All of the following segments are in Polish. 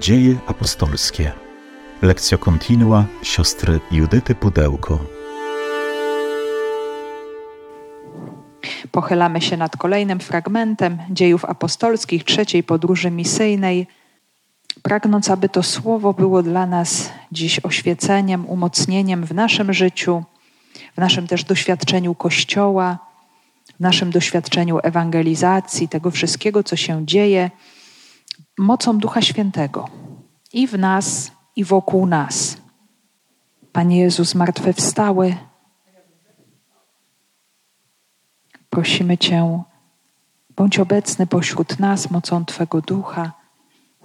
Dzieje apostolskie. Lekcja kontinua siostry Judyty Pudełko. Pochylamy się nad kolejnym fragmentem dziejów apostolskich, trzeciej podróży misyjnej, pragnąc, aby to słowo było dla nas dziś oświeceniem, umocnieniem w naszym życiu, w naszym też doświadczeniu Kościoła, w naszym doświadczeniu ewangelizacji, tego wszystkiego, co się dzieje mocą Ducha Świętego i w nas, i wokół nas. Panie Jezus zmartwychwstały, prosimy Cię, bądź obecny pośród nas mocą Twego Ducha,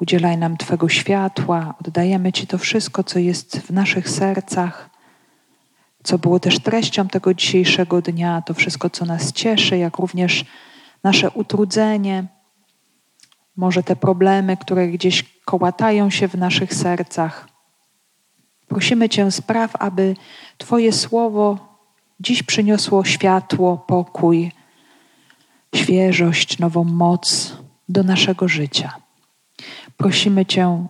udzielaj nam Twego światła, oddajemy Ci to wszystko, co jest w naszych sercach, co było też treścią tego dzisiejszego dnia, to wszystko, co nas cieszy, jak również nasze utrudzenie, może te problemy, które gdzieś kołatają się w naszych sercach. Prosimy Cię, spraw, aby Twoje słowo dziś przyniosło światło, pokój, świeżość, nową moc do naszego życia. Prosimy Cię,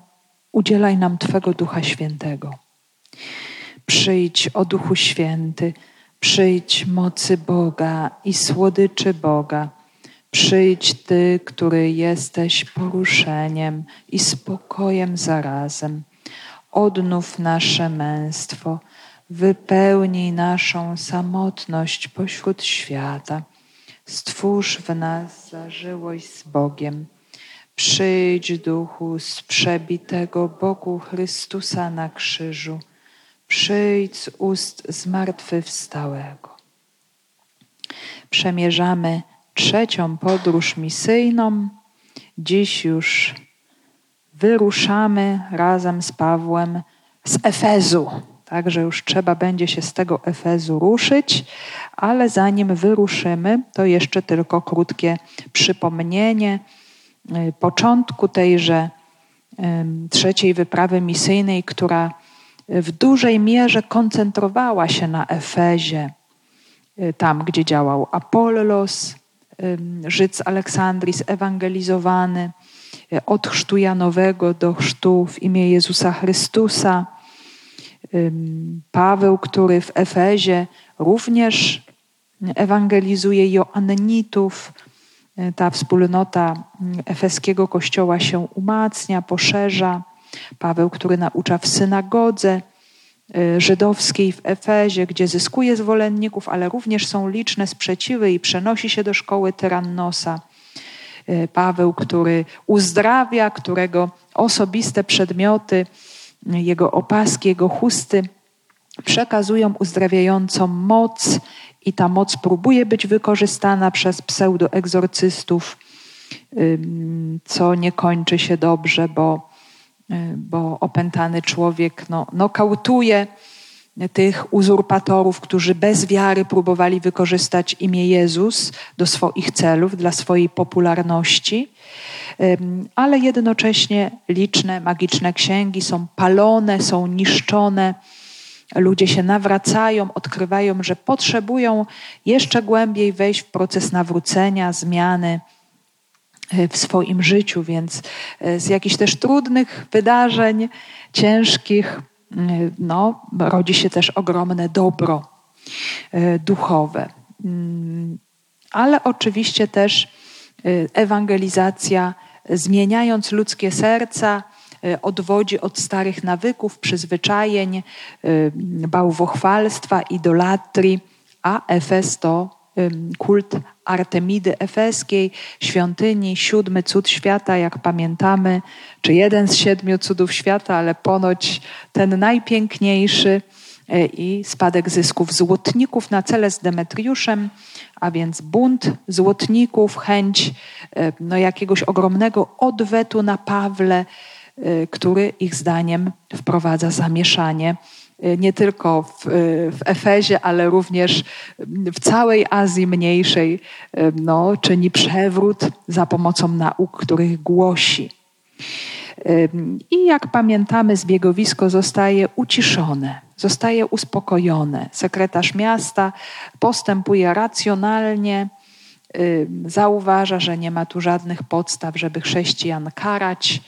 udzielaj nam Twego Ducha Świętego. Przyjdź, o Duchu Święty, przyjdź mocy Boga i słodyczy Boga Przyjdź Ty, który jesteś poruszeniem i spokojem zarazem. Odnów nasze męstwo, wypełnij naszą samotność pośród świata. Stwórz w nas zażyłość z Bogiem. Przyjdź, duchu z przebitego Bogu Chrystusa na krzyżu. Przyjdź z ust zmartwychwstałego. Przemierzamy trzecią podróż misyjną. Dziś już wyruszamy razem z Pawłem z Efezu. Także już trzeba będzie się z tego Efezu ruszyć, ale zanim wyruszymy, to jeszcze tylko krótkie przypomnienie y, początku tejże trzeciej wyprawy misyjnej, która w dużej mierze koncentrowała się na Efezie, y, tam gdzie działał Apollos, Żyd z Aleksandrii, zewangelizowany e, od chrztu Janowego do chrztu w imię Jezusa Chrystusa. Paweł, który w Efezie również ewangelizuje Joannitów. E, ta wspólnota efeskiego kościoła się umacnia, poszerza. Paweł, który naucza w synagodze, żydowskiej w Efezie, gdzie zyskuje zwolenników, ale również są liczne sprzeciwy i przenosi się do szkoły Tyrannosa. Y, Paweł, który uzdrawia, którego osobiste przedmioty, y, jego opaski, jego chusty przekazują uzdrawiającą moc i ta moc próbuje być wykorzystana przez pseudoegzorcystów, co nie kończy się dobrze, bo bo opętany człowiek no, nokautuje tych uzurpatorów, którzy bez wiary próbowali wykorzystać imię Jezus do swoich celów, dla swojej popularności, ale jednocześnie liczne magiczne księgi są palone, są niszczone. Ludzie się nawracają, odkrywają, że potrzebują jeszcze głębiej wejść w proces nawrócenia, zmiany E, w swoim życiu, więc e, z jakichś też trudnych wydarzeń, ciężkich, e, no, rodzi się też ogromne dobro duchowe. Mm, ale oczywiście też ewangelizacja, zmieniając ludzkie serca, odwodzi od starych nawyków, przyzwyczajeń, bałwochwalstwa, idolatrii, a Efes to kult Artemidy Efeskiej, świątyni, siódmy cud świata, jak pamiętamy, czy jeden z siedmiu cudów świata, ale ponoć ten najpiękniejszy e, i spadek zysków złotników na cele z Demetriuszem, a więc bunt złotników, chęć e, no, jakiegoś ogromnego odwetu na Pawle, e, który ich zdaniem wprowadza zamieszanie nie tylko w, y, w Efezie, ale również w całej Azji Mniejszej y, no, czyni przewrót za pomocą nauk, których głosi. I jak pamiętamy, zbiegowisko zostaje uciszone, zostaje uspokojone. Sekretarz miasta postępuje racjonalnie, zauważa, że nie ma tu żadnych podstaw, żeby chrześcijan karać,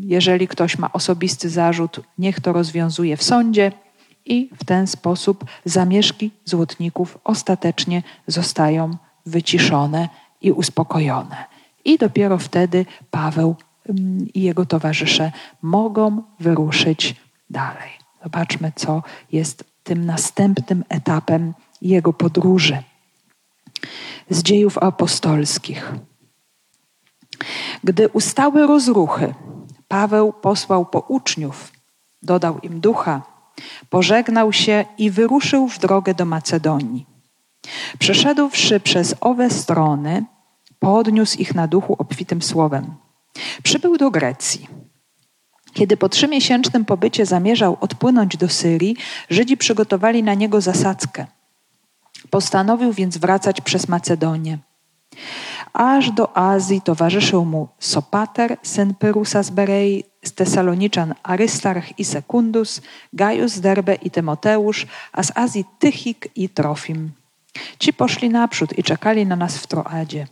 jeżeli ktoś ma osobisty zarzut, niech to rozwiązuje w sądzie i w ten sposób zamieszki złotników ostatecznie zostają wyciszone i uspokojone. I dopiero wtedy Paweł i jego towarzysze mogą wyruszyć dalej. Zobaczmy, co jest tym następnym etapem jego podróży. Z dziejów apostolskich. Gdy ustały rozruchy, Paweł posłał po uczniów, dodał im ducha, pożegnał się i wyruszył w drogę do Macedonii. Przeszedłszy przez owe strony, podniósł ich na duchu obfitym słowem. Przybył do Grecji. Kiedy po trzymiesięcznym pobycie zamierzał odpłynąć do Syrii, Żydzi przygotowali na niego zasadzkę. Postanowił więc wracać przez Macedonię. Aż do Azji towarzyszył mu Sopater, syn Pyrusa z Berei, z Tesaloniczan Arystarch i Sekundus, Gaius Derbe i Tymoteusz, a z Azji Tychik i Trofim. Ci poszli naprzód i czekali na nas w Troadzie.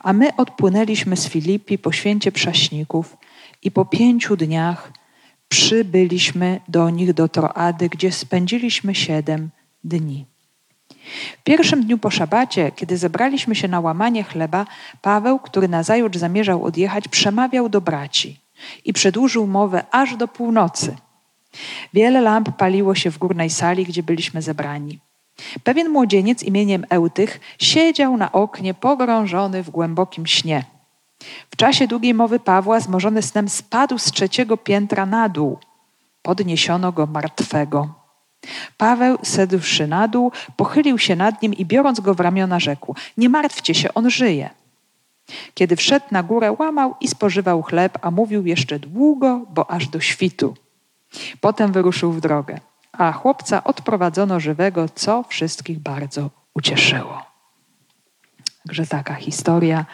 A my odpłynęliśmy z Filipi po święcie prześników i po pięciu dniach przybyliśmy do nich do Troady, gdzie spędziliśmy siedem dni. W pierwszym dniu po szabacie, kiedy zebraliśmy się na łamanie chleba, Paweł, który nazajutrz zamierzał odjechać, przemawiał do braci i przedłużył mowę aż do północy. Wiele lamp paliło się w górnej sali, gdzie byliśmy zebrani. Pewien młodzieniec imieniem Eutych siedział na oknie pogrążony w głębokim śnie. W czasie długiej mowy Pawła, zmorzony snem, spadł z trzeciego piętra na dół. Podniesiono go martwego. Paweł, sedłszy na dół, pochylił się nad nim i biorąc go w ramiona rzekł: Nie martwcie się, on żyje. Kiedy wszedł na górę, łamał i spożywał chleb, a mówił jeszcze długo, bo aż do świtu. Potem wyruszył w drogę, a chłopca odprowadzono żywego, co wszystkich bardzo ucieszyło. Także taka historia,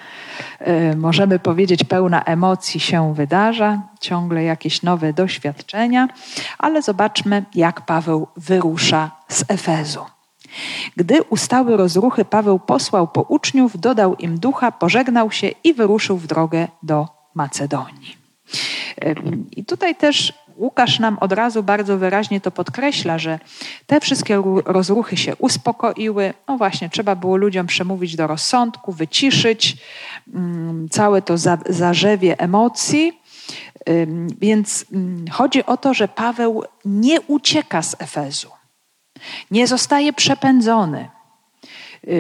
y, możemy powiedzieć, pełna emocji się wydarza, ciągle jakieś nowe doświadczenia, ale zobaczmy, jak Paweł wyrusza z Efezu. Gdy ustały rozruchy, Paweł posłał po uczniów, dodał im ducha, pożegnał się i wyruszył w drogę do Macedonii. Y, I tutaj też Łukasz nam od razu bardzo wyraźnie to podkreśla, że te wszystkie rozruchy się uspokoiły. No właśnie, trzeba było ludziom przemówić do rozsądku, wyciszyć mm, całe to zarzewie emocji. Więc mm, chodzi o to, że Paweł nie ucieka z Efezu, nie zostaje przepędzony,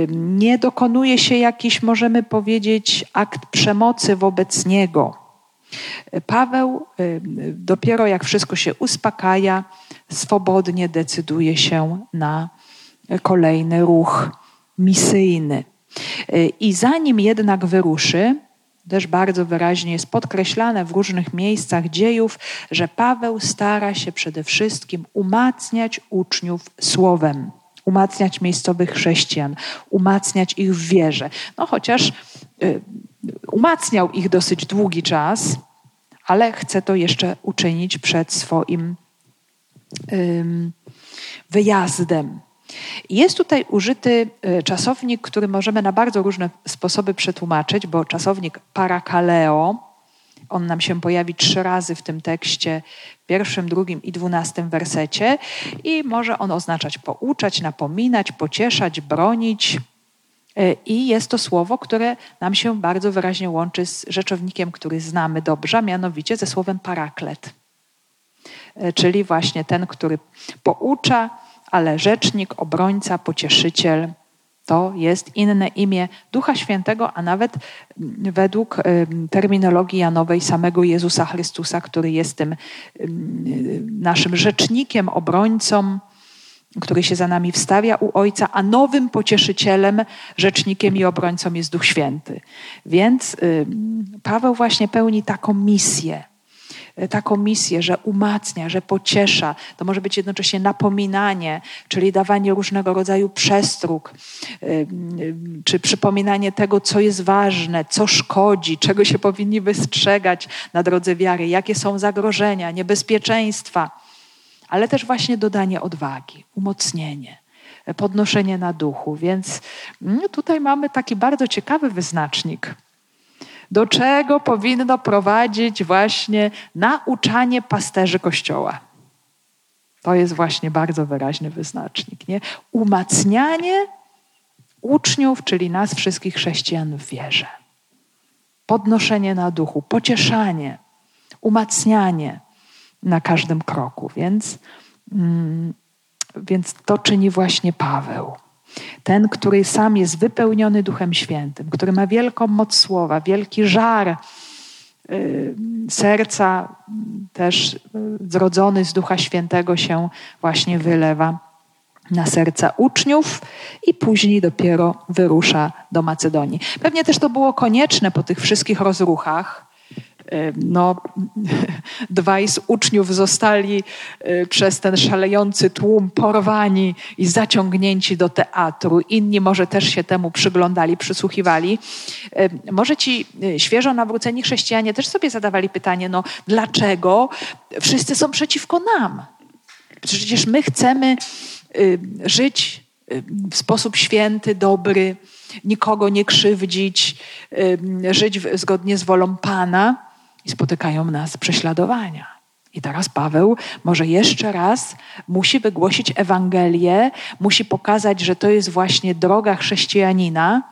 nie dokonuje się jakiś, możemy powiedzieć, akt przemocy wobec niego Paweł y, dopiero jak wszystko się uspokaja, swobodnie decyduje się na kolejny ruch misyjny. Y, I zanim jednak wyruszy, też bardzo wyraźnie jest podkreślane w różnych miejscach dziejów, że Paweł stara się przede wszystkim umacniać uczniów słowem, umacniać miejscowych chrześcijan, umacniać ich w wierze. No chociaż y, umacniał ich dosyć długi czas, ale chce to jeszcze uczynić przed swoim wyjazdem. Jest tutaj użyty e, czasownik, który możemy na bardzo różne sposoby przetłumaczyć, bo czasownik parakaleo, on nam się pojawi trzy razy w tym tekście, pierwszym, drugim i dwunastym wersecie i może on oznaczać pouczać, napominać, pocieszać, bronić, I jest to słowo, które nam się bardzo wyraźnie łączy z rzeczownikiem, który znamy dobrze, mianowicie ze słowem paraklet. E, czyli właśnie ten, który poucza, ale rzecznik, obrońca, pocieszyciel to jest inne imię Ducha Świętego, a nawet według terminologii Janowej samego Jezusa Chrystusa, który jest tym naszym rzecznikiem, obrońcą, który się za nami wstawia u Ojca, a nowym pocieszycielem, rzecznikiem i obrońcą jest Duch Święty. Więc y, Paweł właśnie pełni taką misję. Y, taką misję, że umacnia, że pociesza. To może być jednocześnie napominanie, czyli dawanie różnego rodzaju przestróg, y, czy przypominanie tego, co jest ważne, co szkodzi, czego się powinni wystrzegać na drodze wiary, jakie są zagrożenia, niebezpieczeństwa ale też właśnie dodanie odwagi, umocnienie, podnoszenie na duchu. Więc mm, tutaj mamy taki bardzo ciekawy wyznacznik do czego powinno prowadzić właśnie nauczanie pasterzy Kościoła. To jest właśnie bardzo wyraźny wyznacznik. Nie? Umacnianie uczniów, czyli nas wszystkich chrześcijan w wierze. Podnoszenie na duchu, pocieszanie, umacnianie na każdym kroku. Więc, mm, więc to czyni właśnie Paweł. Ten, który sam jest wypełniony Duchem Świętym, który ma wielką moc słowa, wielki żar y, serca, też y, zrodzony z Ducha Świętego się właśnie wylewa na serca uczniów i później dopiero wyrusza do Macedonii. Pewnie też to było konieczne po tych wszystkich rozruchach, no, dwaj z uczniów zostali e, przez ten szalejący tłum porwani i zaciągnięci do teatru. Inni może też się temu przyglądali, przysłuchiwali. Może ci e, świeżo nawróceni chrześcijanie też sobie zadawali pytanie, no dlaczego wszyscy są przeciwko nam? Przecież my chcemy żyć w sposób święty, dobry, nikogo nie krzywdzić, żyć zgodnie z wolą Pana i spotykają nas prześladowania. I teraz Paweł może jeszcze raz musi wygłosić Ewangelię, musi pokazać, że to jest właśnie droga chrześcijanina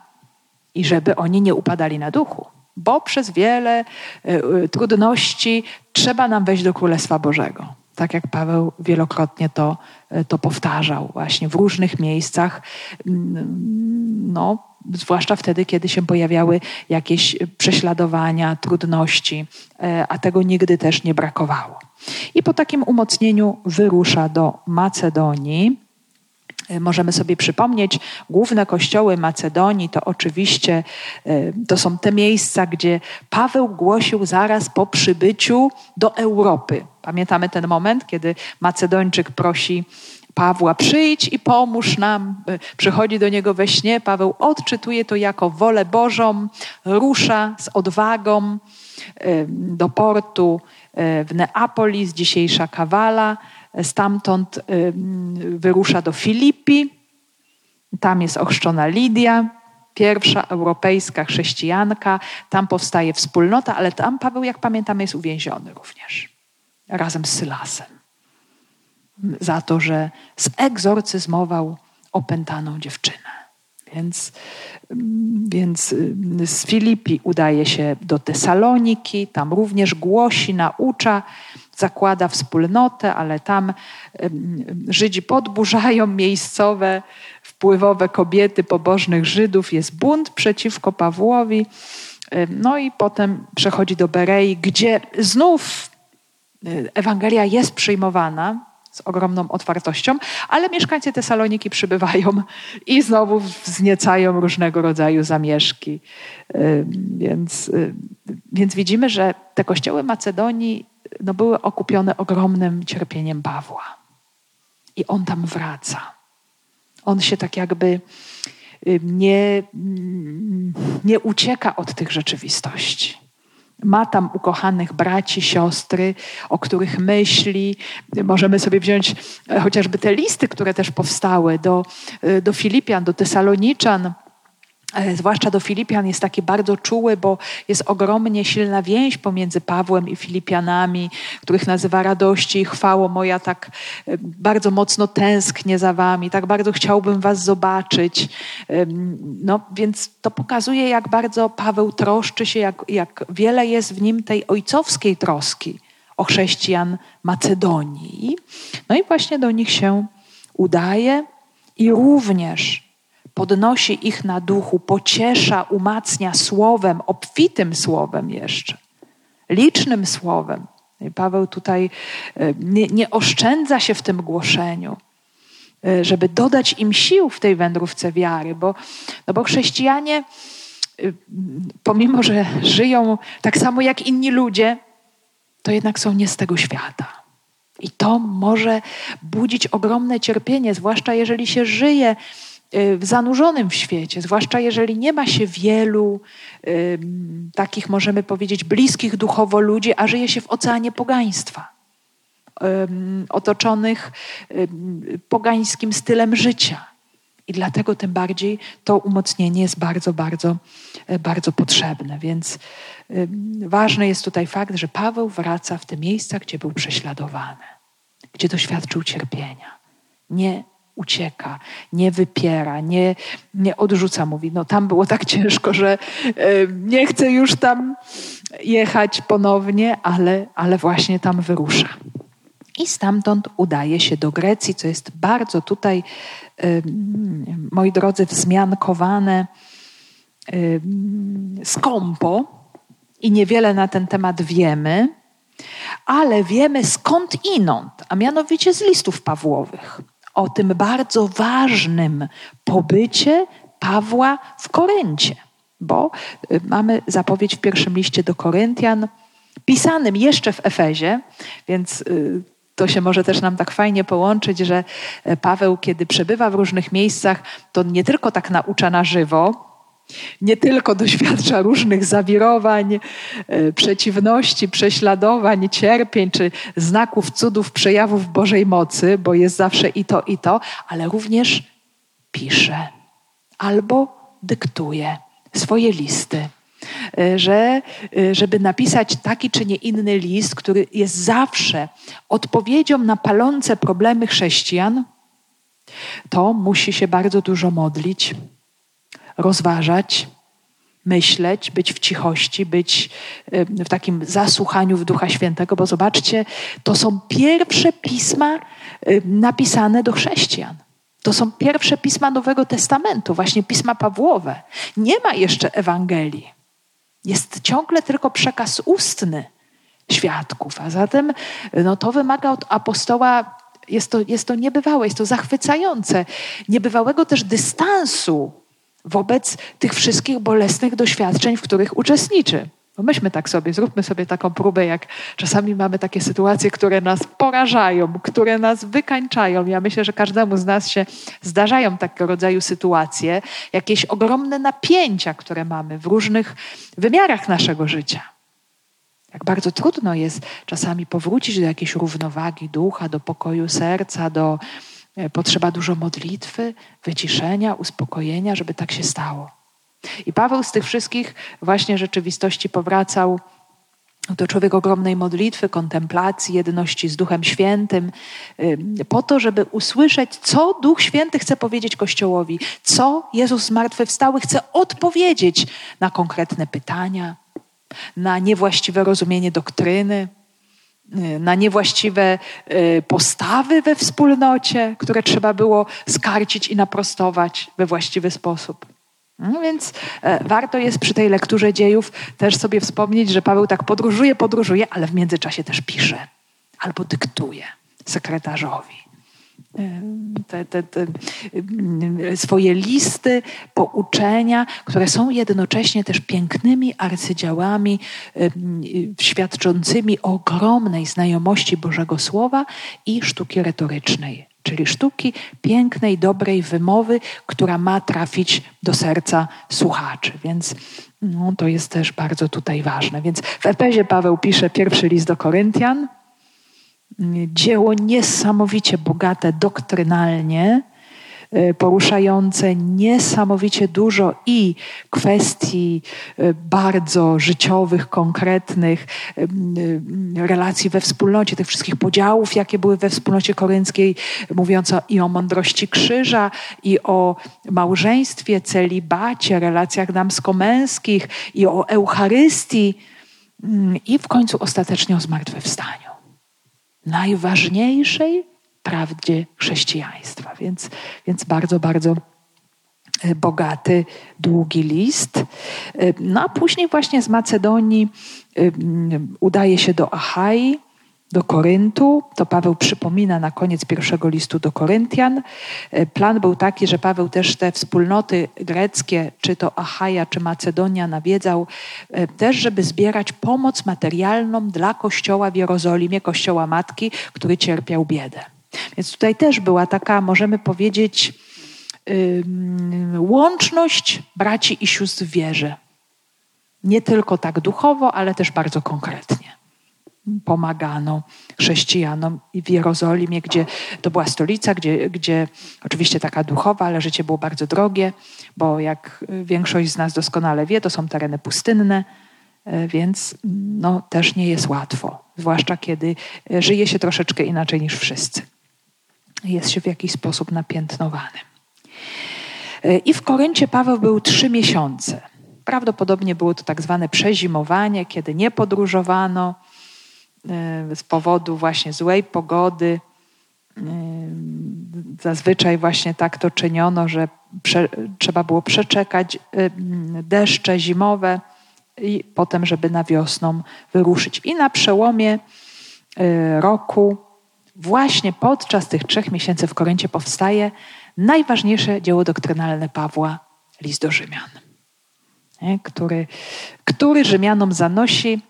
i żeby oni nie upadali na duchu. Bo przez wiele y, y, trudności trzeba nam wejść do Królestwa Bożego. Tak jak Paweł wielokrotnie to, y, to powtarzał, właśnie w różnych miejscach. Mm, no, zwłaszcza wtedy, kiedy się pojawiały jakieś prześladowania, trudności, e, a tego nigdy też nie brakowało. I po takim umocnieniu wyrusza do Macedonii. E, możemy sobie przypomnieć, główne kościoły Macedonii to oczywiście e, to są te miejsca, gdzie Paweł głosił zaraz po przybyciu do Europy. Pamiętamy ten moment, kiedy Macedończyk prosi Pawła, przyjdź i pomóż nam. Przychodzi do niego we śnie. Paweł odczytuje to jako wolę Bożą, rusza z odwagą do portu w Neapolis, dzisiejsza Kawala. Stamtąd wyrusza do Filipi. Tam jest ochrzczona Lidia, pierwsza europejska chrześcijanka. Tam powstaje wspólnota, ale tam Paweł, jak pamiętamy, jest uwięziony również razem z Sylasem za to, że zegzorcyzmował opętaną dziewczynę. Więc, więc z Filipi udaje się do Tesaloniki, tam również głosi, naucza, zakłada wspólnotę, ale tam Żydzi podburzają miejscowe, wpływowe kobiety pobożnych Żydów, jest bunt przeciwko Pawłowi. No i potem przechodzi do Berei, gdzie znów Ewangelia jest przyjmowana, z ogromną otwartością, ale mieszkańcy Tesaloniki przybywają i znowu wzniecają różnego rodzaju zamieszki. Więc, więc widzimy, że te kościoły Macedonii no, były okupione ogromnym cierpieniem Pawła. I on tam wraca. On się tak jakby nie, nie ucieka od tych rzeczywistości ma tam ukochanych braci, siostry, o których myśli. Możemy sobie wziąć e, chociażby te listy, które też powstały do, e, do Filipian, do Tesaloniczan zwłaszcza do Filipian jest taki bardzo czuły, bo jest ogromnie silna więź pomiędzy Pawłem i Filipianami, których nazywa radości i chwało moja, tak e, bardzo mocno tęsknię za wami, tak bardzo chciałbym was zobaczyć. No, więc to pokazuje, jak bardzo Paweł troszczy się, jak, jak wiele jest w nim tej ojcowskiej troski o chrześcijan Macedonii. No i właśnie do nich się udaje i również podnosi ich na duchu, pociesza, umacnia słowem, obfitym słowem jeszcze, licznym słowem. Paweł tutaj e, nie, nie oszczędza się w tym głoszeniu, e, żeby dodać im sił w tej wędrówce wiary, bo, no bo chrześcijanie, e, pomimo że żyją tak samo jak inni ludzie, to jednak są nie z tego świata. I to może budzić ogromne cierpienie, zwłaszcza jeżeli się żyje zanurzonym w świecie, zwłaszcza jeżeli nie ma się wielu y, takich, możemy powiedzieć, bliskich duchowo ludzi, a żyje się w oceanie pogaństwa, y, otoczonych pogańskim stylem życia. I dlatego tym bardziej to umocnienie jest bardzo, bardzo, e, bardzo potrzebne. Więc ważny jest tutaj fakt, że Paweł wraca w te miejsca, gdzie był prześladowany, gdzie doświadczył cierpienia. Nie ucieka, nie wypiera, nie, nie odrzuca. Mówi, no tam było tak ciężko, że nie chcę już tam jechać ponownie, ale, ale właśnie tam wyrusza. I stamtąd udaje się do Grecji, co jest bardzo tutaj, moi drodzy, wzmiankowane skąpo i niewiele na ten temat wiemy, ale wiemy skąd inąd, a mianowicie z listów Pawłowych o tym bardzo ważnym pobycie Pawła w Koryncie, bo y, mamy zapowiedź w pierwszym liście do Koryntian, pisanym jeszcze w Efezie, więc y, to się może też nam tak fajnie połączyć, że e, Paweł, kiedy przebywa w różnych miejscach, to nie tylko tak naucza na żywo, nie tylko doświadcza różnych zawirowań, e, przeciwności, prześladowań, cierpień, czy znaków, cudów, przejawów Bożej mocy, bo jest zawsze i to, i to, ale również pisze albo dyktuje swoje listy. E, że, e, żeby napisać taki czy nie inny list, który jest zawsze odpowiedzią na palące problemy chrześcijan, to musi się bardzo dużo modlić rozważać, myśleć, być w cichości, być w takim zasłuchaniu w Ducha Świętego, bo zobaczcie, to są pierwsze pisma napisane do chrześcijan. To są pierwsze pisma Nowego Testamentu, właśnie pisma Pawłowe. Nie ma jeszcze Ewangelii. Jest ciągle tylko przekaz ustny świadków, a zatem no, to wymaga od apostoła, jest to, jest to niebywałe, jest to zachwycające, niebywałego też dystansu wobec tych wszystkich bolesnych doświadczeń, w których uczestniczy. Pomyślmy tak sobie, zróbmy sobie taką próbę, jak czasami mamy takie sytuacje, które nas porażają, które nas wykańczają. Ja myślę, że każdemu z nas się zdarzają takiego rodzaju sytuacje, jakieś ogromne napięcia, które mamy w różnych wymiarach naszego życia. Jak bardzo trudno jest czasami powrócić do jakiejś równowagi ducha, do pokoju serca, do, potrzeba dużo modlitwy, wyciszenia, uspokojenia, żeby tak się stało. I Paweł z tych wszystkich właśnie rzeczywistości powracał to człowiek ogromnej modlitwy, kontemplacji, jedności z Duchem Świętym, po to, żeby usłyszeć, co Duch Święty chce powiedzieć Kościołowi, co Jezus zmartwychwstały chce odpowiedzieć na konkretne pytania, na niewłaściwe rozumienie doktryny, Y, na niewłaściwe y, postawy we wspólnocie, które trzeba było skarcić i naprostować we właściwy sposób. No więc e, warto jest przy tej lekturze dziejów też sobie wspomnieć, że Paweł tak podróżuje, podróżuje, ale w międzyczasie też pisze albo dyktuje sekretarzowi te, te, te, swoje listy, pouczenia, które są jednocześnie też pięknymi arcydziełami świadczącymi o ogromnej znajomości Bożego Słowa i sztuki retorycznej, czyli sztuki pięknej, dobrej wymowy, która ma trafić do serca słuchaczy. Więc no, to jest też bardzo tutaj ważne. Więc w Efezie Paweł pisze pierwszy list do Koryntian, dzieło niesamowicie bogate doktrynalnie, e, poruszające niesamowicie dużo i kwestii e, bardzo życiowych, konkretnych, e, relacji we wspólnocie, tych wszystkich podziałów, jakie były we wspólnocie korynckiej, mówiąca i o mądrości krzyża, i o małżeństwie, celibacie, relacjach damsko-męskich, i o Eucharystii, mm, i w końcu ostatecznie o zmartwychwstaniu najważniejszej prawdzie chrześcijaństwa. Więc, więc bardzo, bardzo e, bogaty, długi list. E, no a później właśnie z Macedonii e, udaje się do Achai, do Koryntu. To Paweł przypomina na koniec pierwszego listu do Koryntian. E, plan był taki, że Paweł też te wspólnoty greckie, czy to Achaja, czy Macedonia, nawiedzał e, też, żeby zbierać pomoc materialną dla kościoła w Jerozolimie, kościoła matki, który cierpiał biedę. Więc tutaj też była taka, możemy powiedzieć, łączność braci i sióstr w wierze. Nie tylko tak duchowo, ale też bardzo konkretnie. Pomagano chrześcijanom w Jerozolimie, gdzie to była stolica, gdzie, gdzie oczywiście taka duchowa, ale życie było bardzo drogie, bo jak większość z nas doskonale wie, to są tereny pustynne, e, więc no, też nie jest łatwo, zwłaszcza kiedy e, żyje się troszeczkę inaczej niż wszyscy. Jest się w jakiś sposób napiętnowany. E, I w Koryncie Paweł był trzy miesiące. Prawdopodobnie było to tak zwane przezimowanie, kiedy nie podróżowano, z powodu właśnie złej pogody. E, zazwyczaj właśnie tak to czyniono, że prze, trzeba było przeczekać e, deszcze zimowe i potem, żeby na wiosną wyruszyć. I na przełomie roku, właśnie podczas tych trzech miesięcy w Koryncie powstaje najważniejsze dzieło doktrynalne Pawła, list do Rzymian, który, który Rzymianom zanosi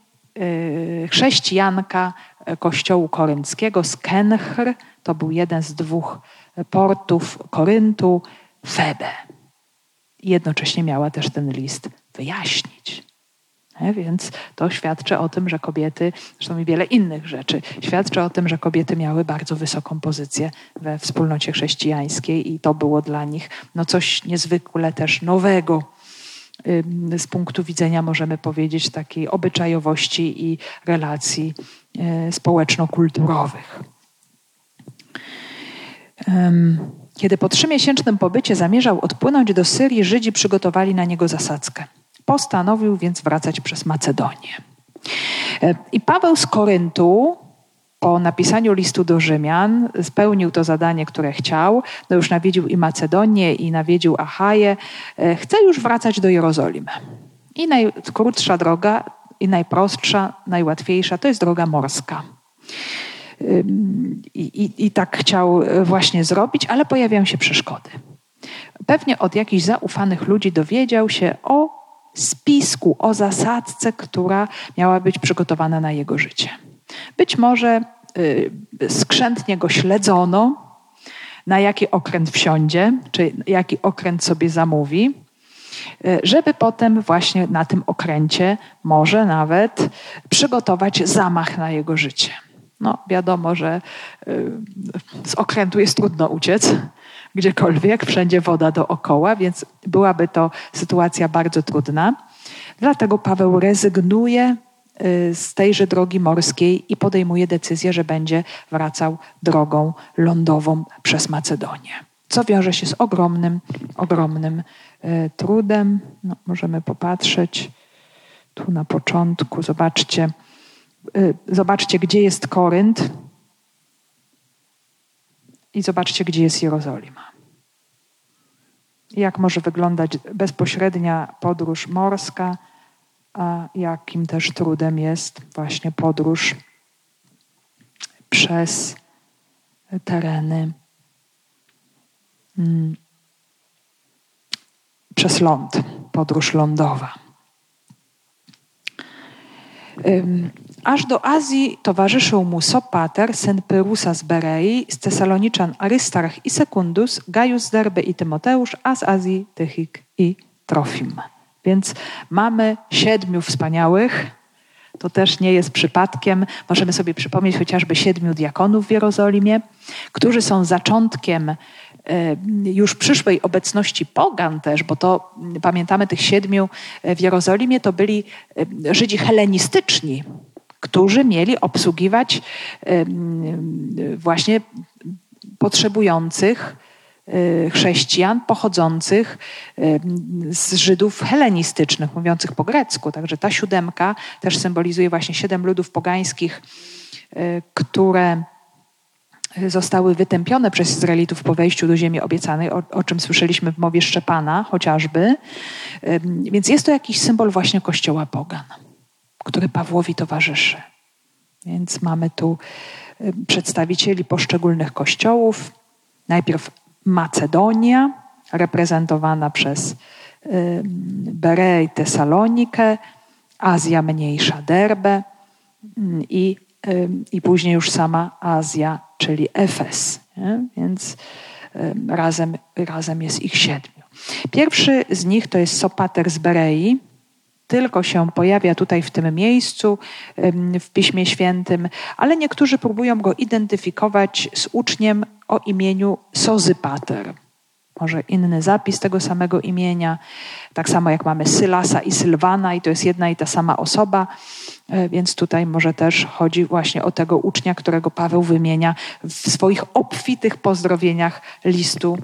chrześcijanka kościołu korynckiego z Kenchr, to był jeden z dwóch portów Koryntu, Febe. Jednocześnie miała też ten list wyjaśnić. Więc to świadczy o tym, że kobiety, zresztą i wiele innych rzeczy, świadczy o tym, że kobiety miały bardzo wysoką pozycję we wspólnocie chrześcijańskiej i to było dla nich no coś niezwykle też nowego z punktu widzenia, możemy powiedzieć, takiej obyczajowości i relacji e, społeczno-kulturowych. Kiedy po trzymiesięcznym pobycie zamierzał odpłynąć do Syrii, Żydzi przygotowali na niego zasadzkę. Postanowił więc wracać przez Macedonię. E, I Paweł z Koryntu po napisaniu listu do Rzymian spełnił to zadanie, które chciał. No już nawiedził i Macedonię, i nawiedził Achaję. E, chce już wracać do Jerozolimy. I najkrótsza droga, i najprostsza, najłatwiejsza to jest droga morska. I, i, I tak chciał właśnie zrobić, ale pojawiają się przeszkody. Pewnie od jakichś zaufanych ludzi dowiedział się o spisku, o zasadzce, która miała być przygotowana na jego życie. Być może y, skrzętnie go śledzono, na jaki okręt wsiądzie, czy jaki okręt sobie zamówi, y, żeby potem właśnie na tym okręcie może nawet przygotować zamach na jego życie. No, wiadomo, że y, z okrętu jest trudno uciec gdziekolwiek, wszędzie woda dookoła, więc byłaby to sytuacja bardzo trudna. Dlatego Paweł rezygnuje z tejże drogi morskiej i podejmuje decyzję, że będzie wracał drogą lądową przez Macedonię. Co wiąże się z ogromnym, ogromnym y, trudem. No, możemy popatrzeć tu na początku. Zobaczcie, y, zobaczcie, gdzie jest Korynt i zobaczcie, gdzie jest Jerozolima. Jak może wyglądać bezpośrednia podróż morska a jakim też trudem jest właśnie podróż przez tereny, mm, przez ląd, podróż lądowa. Aż do Azji towarzyszył mu Sopater, syn Pyrusa z Berei, z Tesaloniczan Arystarch i Sekundus, Gaius Derbe i Tymoteusz, a z Azji Tychik i Trofim. Więc mamy siedmiu wspaniałych. To też nie jest przypadkiem. Możemy sobie przypomnieć chociażby siedmiu diakonów w Jerozolimie, którzy są zaczątkiem e, już przyszłej obecności pogan też, bo to pamiętamy tych siedmiu w Jerozolimie, to byli e, Żydzi helenistyczni, którzy mieli obsługiwać e, właśnie potrzebujących chrześcijan pochodzących y, z Żydów helenistycznych, mówiących po grecku. Także ta siódemka też symbolizuje właśnie siedem ludów pogańskich, y, które zostały wytępione przez Izraelitów po wejściu do ziemi obiecanej, o, o, czym słyszeliśmy w mowie Szczepana chociażby. Więc jest to jakiś symbol właśnie kościoła pogan, który Pawłowi towarzyszy. Więc mamy tu przedstawicieli poszczególnych kościołów. Najpierw Macedonia, reprezentowana przez Bereę i Tesalonikę, Azja Mniejsza Derbe i, i później już sama Azja, czyli Efes. Nie? Więc razem, razem jest ich siedmiu. Pierwszy z nich to jest Sopater z Berei, tylko się pojawia tutaj w tym miejscu w Piśmie Świętym, ale niektórzy próbują go identyfikować z uczniem o imieniu Sozypater. Może inny zapis tego samego imienia, tak samo jak mamy Sylasa i Sylwana, i to jest jedna i ta sama osoba, e, więc tutaj może też chodzi właśnie o tego ucznia, którego Paweł wymienia w swoich obfitych pozdrowieniach listu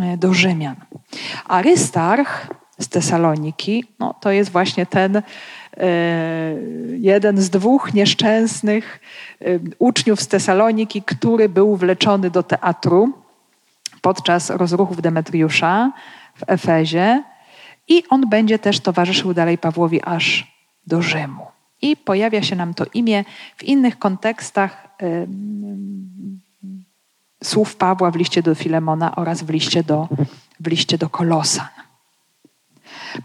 e, do Rzymian. Arystarch z Tesaloniki, no to jest właśnie ten e, jeden z dwóch nieszczęsnych uczniów z Tesaloniki, który był wleczony do teatru podczas rozruchów Demetriusza w Efezie i on będzie też towarzyszył dalej Pawłowi aż do Rzymu. I pojawia się nam to imię w innych kontekstach y, słów Pawła w liście do Filemona oraz w liście do, w liście do Kolosan.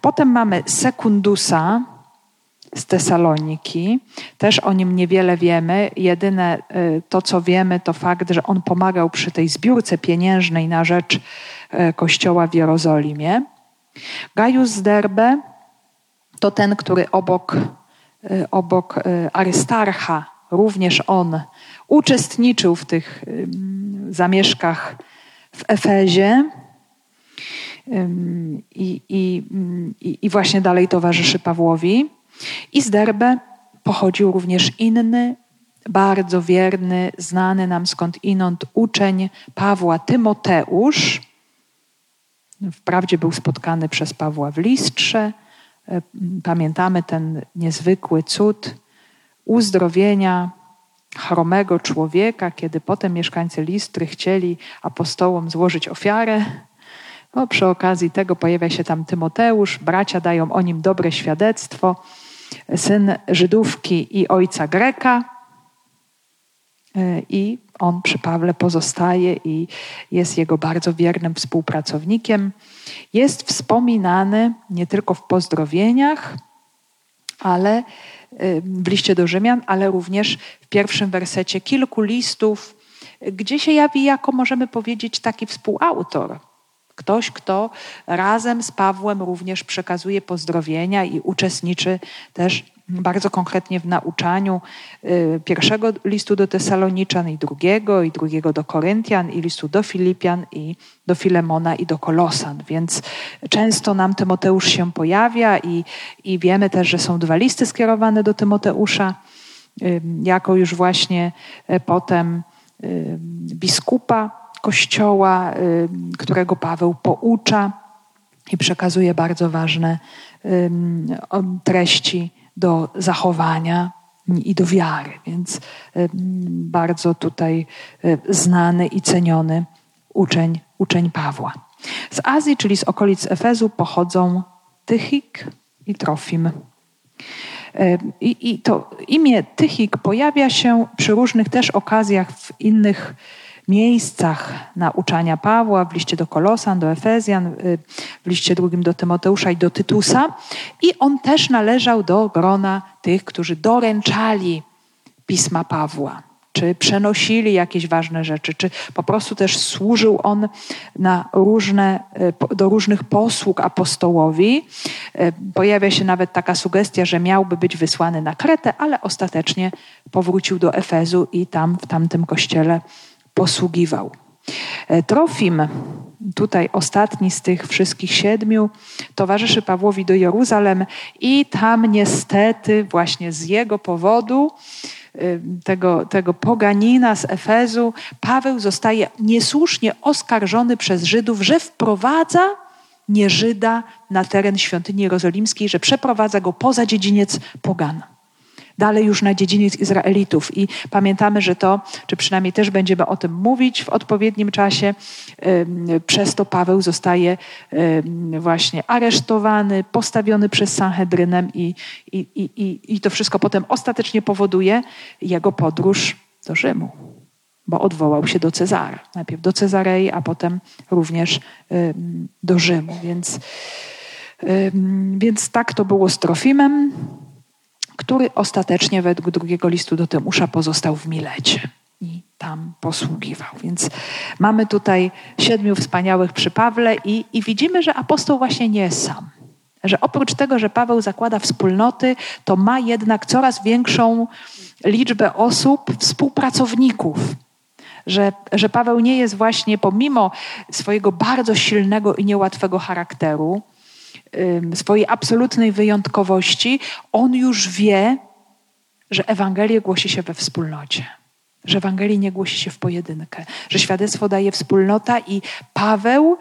Potem mamy Sekundusa z Tesaloniki. Też o nim niewiele wiemy. Jedyne y, to, co wiemy, to fakt, że on pomagał przy tej zbiórce pieniężnej na rzecz y, kościoła w Jerozolimie. Gaius z Derbe to ten, który obok, y, obok Arystarcha, również on uczestniczył w tych zamieszkach w Efezie. I, i, I, właśnie dalej towarzyszy Pawłowi. I z Derbe pochodził również inny, bardzo wierny, znany nam skąd inąd uczeń Pawła Tymoteusz. Wprawdzie był spotkany przez Pawła w Listrze. Pamiętamy ten niezwykły cud uzdrowienia chromego człowieka, kiedy potem mieszkańcy Listry chcieli apostołom złożyć ofiarę. No, przy okazji tego pojawia się tam Tymoteusz, bracia dają o nim dobre świadectwo syn Żydówki i ojca Greka. E, I on przy Pawle pozostaje i jest jego bardzo wiernym współpracownikiem. Jest wspominany nie tylko w pozdrowieniach, ale e, w liście do Rzymian, ale również w pierwszym wersecie kilku listów, gdzie się jawi jako, możemy powiedzieć, taki współautor. Ktoś, kto razem z Pawłem również przekazuje pozdrowienia i uczestniczy też bardzo konkretnie w nauczaniu y, pierwszego listu do Tesaloniczan i drugiego, i drugiego do Koryntian, i listu do Filipian, i do Filemona, i do Kolosan. Więc często nam Tymoteusz się pojawia i, i wiemy też, że są dwa listy skierowane do Tymoteusza, jako już właśnie y, potem biskupa Kościoła, y, którego Paweł poucza i przekazuje bardzo ważne treści do zachowania i do wiary. Więc bardzo tutaj y, znany i ceniony uczeń, uczeń Pawła. Z Azji, czyli z okolic Efezu, pochodzą Tychik i Trofim. I, I, to imię Tychik pojawia się przy różnych też okazjach w innych miejscach nauczania Pawła, w liście do Kolosan, do Efezjan, y, w liście drugim do Tymoteusza i do Tytusa. I on też należał do grona tych, którzy doręczali pisma Pawła, czy przenosili jakieś ważne rzeczy, czy po prostu też służył on na różne, y, do różnych posług apostołowi. Y, pojawia się nawet taka sugestia, że miałby być wysłany na Kretę, ale ostatecznie powrócił do Efezu i tam w tamtym kościele posługiwał. E, Trofim, tutaj ostatni z tych wszystkich siedmiu, towarzyszy Pawłowi do Jeruzalem i tam niestety właśnie z jego powodu, e, tego, tego poganina z Efezu, Paweł zostaje niesłusznie oskarżony przez Żydów, że wprowadza nieżyda na teren świątyni jerozolimskiej, że przeprowadza go poza dziedziniec pogan dalej już na dziedziniec Izraelitów. I pamiętamy, że to, czy przynajmniej też będziemy o tym mówić w odpowiednim czasie, przez to Paweł zostaje właśnie aresztowany, postawiony przez Sanhedrynem i, i, i, i to wszystko potem ostatecznie powoduje jego podróż do Rzymu bo odwołał się do Cezara. Najpierw do Cezarei, a potem również do Rzymu. Więc, więc tak to było z Trofimem który ostatecznie według drugiego listu do Tymusza pozostał w Milecie i tam posługiwał. Więc mamy tutaj siedmiu wspaniałych przy Pawle i, i widzimy, że apostoł właśnie nie jest sam że oprócz tego, że Paweł zakłada wspólnoty, to ma jednak coraz większą liczbę osób, współpracowników. Że, że Paweł nie jest właśnie, pomimo swojego bardzo silnego i niełatwego charakteru, swojej absolutnej wyjątkowości, on już wie, że Ewangelię głosi się we wspólnocie. Że Ewangelii nie głosi się w pojedynkę, że świadectwo daje wspólnota i Paweł,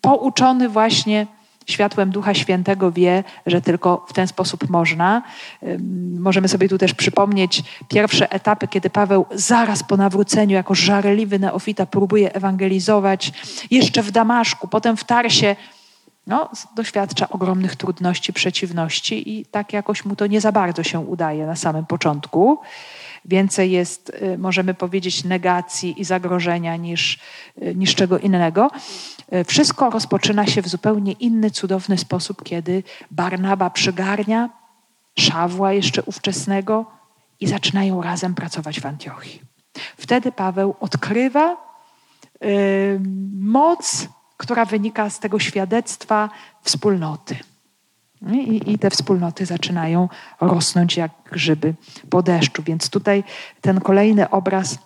pouczony właśnie światłem Ducha Świętego wie, że tylko w ten sposób można. Możemy sobie tu też przypomnieć pierwsze etapy, kiedy Paweł zaraz po nawróceniu, jako żarliwy neofita, próbuje ewangelizować, jeszcze w Damaszku, potem w Tarsie. No, doświadcza ogromnych trudności, przeciwności i tak jakoś mu to nie za bardzo się udaje na samym początku. Więcej jest, y, możemy powiedzieć, negacji i zagrożenia niż, y, niż czego innego. Y, wszystko rozpoczyna się w zupełnie inny, cudowny sposób, kiedy Barnaba przygarnia Szawła jeszcze ówczesnego i zaczynają razem pracować w Antiochii. Wtedy Paweł odkrywa y, moc, która wynika z tego świadectwa wspólnoty. I, I, te wspólnoty zaczynają rosnąć jak grzyby po deszczu. Więc tutaj ten kolejny obraz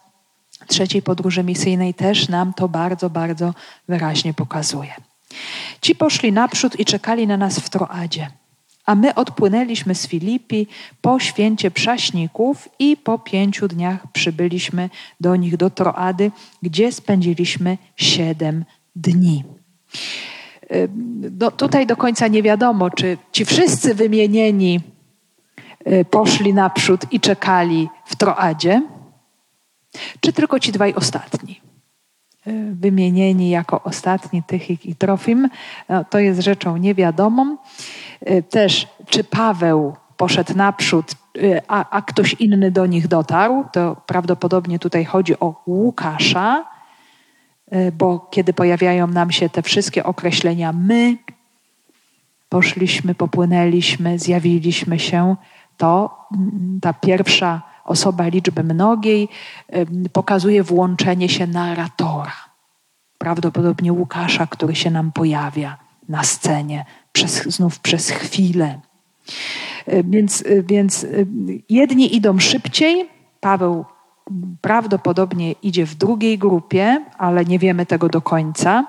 trzeciej podróży misyjnej też nam to bardzo, bardzo wyraźnie pokazuje. Ci poszli naprzód i czekali na nas w Troadzie, a my odpłynęliśmy z Filipi po święcie przaśników i po pięciu dniach przybyliśmy do nich do Troady, gdzie spędziliśmy siedem dni. No, tutaj do końca nie wiadomo, czy ci wszyscy wymienieni y, poszli naprzód i czekali w Troadzie, czy tylko ci dwaj ostatni. Y, wymienieni jako ostatni Tychik i Trofim, no, to jest rzeczą niewiadomą. Y, też, czy Paweł poszedł naprzód, a, a ktoś inny do nich dotarł, to prawdopodobnie tutaj chodzi o Łukasza, bo kiedy pojawiają nam się te wszystkie określenia my, poszliśmy, popłynęliśmy, zjawiliśmy się, to ta pierwsza osoba liczby mnogiej pokazuje włączenie się narratora. Prawdopodobnie Łukasza, który się nam pojawia na scenie przez, znów przez chwilę. E, więc, e, więc jedni idą szybciej, Paweł prawdopodobnie idzie w drugiej grupie, ale nie wiemy tego do końca.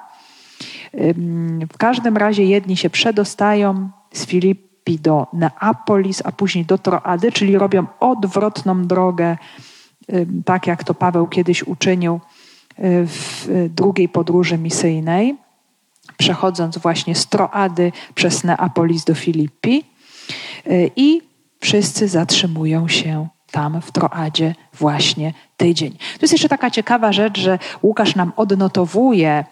W każdym razie jedni się przedostają z Filipi do Neapolis, a później do Troady, czyli robią odwrotną drogę, tak jak to Paweł kiedyś uczynił y, w drugiej podróży misyjnej, przechodząc właśnie z Troady przez Neapolis do Filipi. Y, I wszyscy zatrzymują się tam w Troadzie właśnie tydzień. To jest jeszcze taka ciekawa rzecz, że Łukasz nam odnotowuje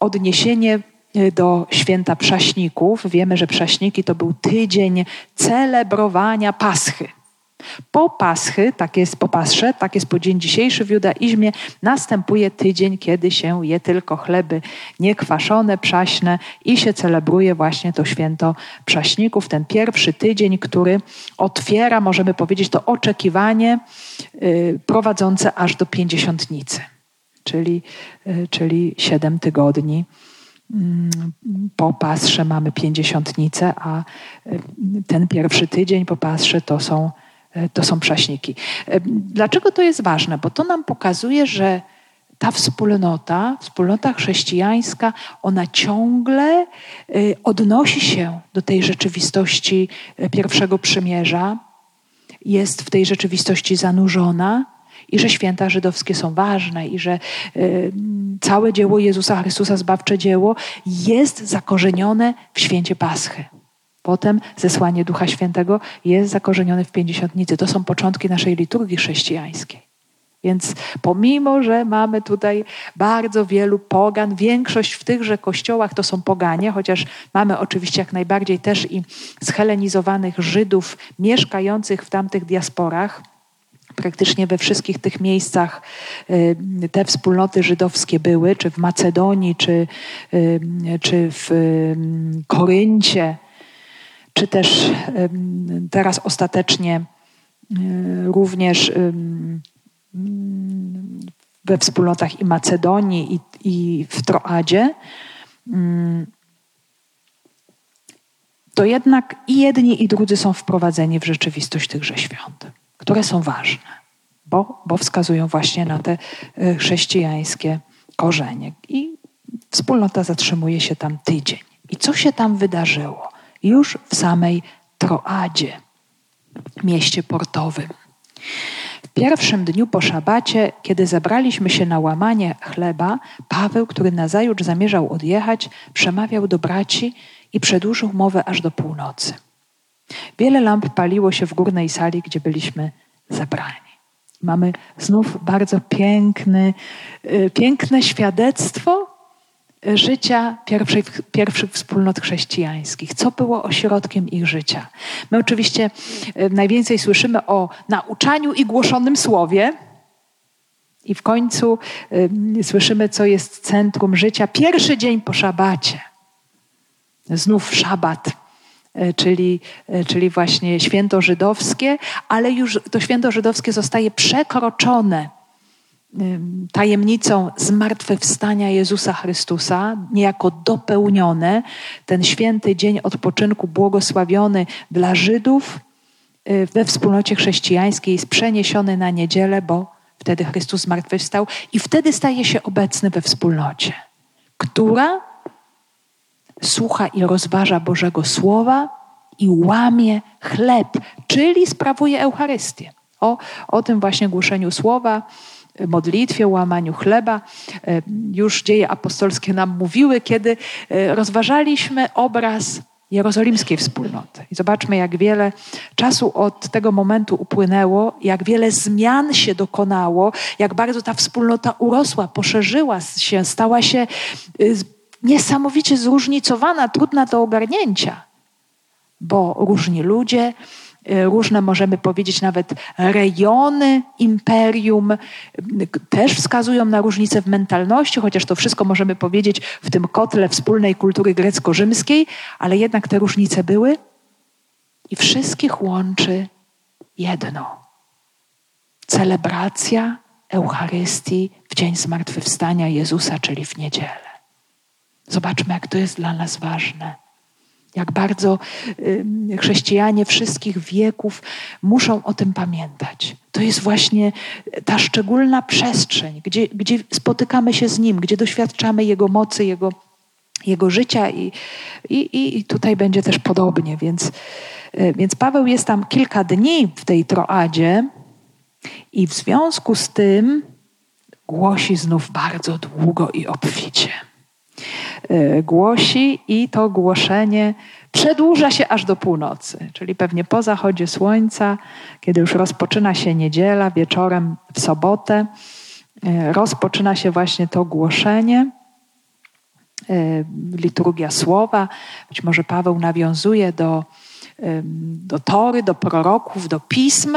odniesienie y, do święta przaśników. Wiemy, że przaśniki to był tydzień celebrowania Paschy. Po Paschy, tak jest po Pasrze, tak jest po dzień dzisiejszy w judaizmie, następuje tydzień, kiedy się je tylko chleby niekwaszone, przaśne i się celebruje właśnie to święto przaśników, ten pierwszy tydzień, który otwiera, możemy powiedzieć, to oczekiwanie yy, prowadzące aż do pięćdziesiątnicy, czyli, yy, czyli siedem tygodni. Mm, po pasrze mamy pięćdziesiątnicę, a y, ten pierwszy tydzień po pasrze to są to są prześniki. E, dlaczego to jest ważne? Bo to nam pokazuje, że ta wspólnota, wspólnota chrześcijańska, ona ciągle e, odnosi się do tej rzeczywistości pierwszego przymierza, jest w tej rzeczywistości zanurzona i że święta żydowskie są ważne i że całe dzieło Jezusa Chrystusa, zbawcze dzieło, jest zakorzenione w święcie Paschy. Potem zesłanie Ducha Świętego jest zakorzenione w pięćdziesiątnicy. To są początki naszej liturgii chrześcijańskiej. Więc pomimo, że mamy tutaj bardzo wielu pogan, większość w tychże kościołach to są poganie, chociaż mamy oczywiście jak najbardziej też i schelenizowanych Żydów mieszkających w tamtych diasporach. Praktycznie we wszystkich tych miejscach y, te wspólnoty żydowskie były, czy w Macedonii, czy, y, czy w y, Koryncie, czy też teraz ostatecznie e, również we wspólnotach i Macedonii, i, i w Troadzie. to jednak i jedni, i drudzy są wprowadzeni w rzeczywistość tychże świąt, które są ważne, bo, bo wskazują właśnie na te e, chrześcijańskie korzenie. I wspólnota zatrzymuje się tam tydzień. I co się tam wydarzyło? Już w samej Troadzie, mieście portowym. W pierwszym dniu po szabacie, kiedy zebraliśmy się na łamanie chleba, Paweł, który nazajutrz zamierzał odjechać, przemawiał do braci i przedłużył mowę aż do północy. Wiele lamp paliło się w górnej sali, gdzie byliśmy zebrani. Mamy znów bardzo piękny, y, piękne świadectwo życia pierwszych, pierwszych wspólnot chrześcijańskich. Co było ośrodkiem ich życia? My oczywiście y, najwięcej słyszymy o nauczaniu i głoszonym słowie. I w końcu y, słyszymy, co jest centrum życia. Pierwszy dzień po szabacie. Znów szabat, y, czyli, czyli właśnie święto żydowskie, ale już to święto żydowskie zostaje przekroczone tajemnicą zmartwychwstania Jezusa Chrystusa, niejako dopełnione, ten święty dzień odpoczynku błogosławiony dla Żydów y, we wspólnocie chrześcijańskiej jest przeniesiony na niedzielę, bo wtedy Chrystus zmartwychwstał i wtedy staje się obecny we wspólnocie, która słucha i rozważa Bożego Słowa i łamie chleb, czyli sprawuje Eucharystię. O, o tym właśnie głoszeniu słowa modlitwie, łamaniu chleba. E, już dzieje apostolskie nam mówiły, kiedy e, rozważaliśmy obraz jerozolimskiej wspólnoty. I zobaczmy, jak wiele czasu od tego momentu upłynęło, jak wiele zmian się dokonało, jak bardzo ta wspólnota urosła, poszerzyła się, stała się e, niesamowicie zróżnicowana, trudna do ogarnięcia, bo różni ludzie, Y, różne możemy powiedzieć nawet rejony imperium też wskazują na różnice w mentalności, chociaż to wszystko możemy powiedzieć w tym kotle wspólnej kultury grecko-rzymskiej, ale jednak te różnice były i wszystkich łączy jedno. Celebracja Eucharystii w dzień zmartwychwstania Jezusa, czyli w niedzielę. Zobaczmy, jak to jest dla nas ważne. Jak bardzo chrześcijanie wszystkich wieków muszą o tym pamiętać. To jest właśnie ta szczególna przestrzeń, gdzie, gdzie spotykamy się z Nim, gdzie doświadczamy Jego mocy, Jego, jego życia i, i, i tutaj będzie też podobnie. Więc, y, więc Paweł jest tam kilka dni w tej Troadzie i w związku z tym głosi znów bardzo długo i obficie. E, głosi i to głoszenie przedłuża się aż do północy, czyli pewnie po zachodzie słońca, kiedy już rozpoczyna się niedziela, wieczorem w sobotę, e, rozpoczyna się właśnie to głoszenie, e, liturgia słowa. Być może Paweł nawiązuje do, do tory, do proroków, do pism,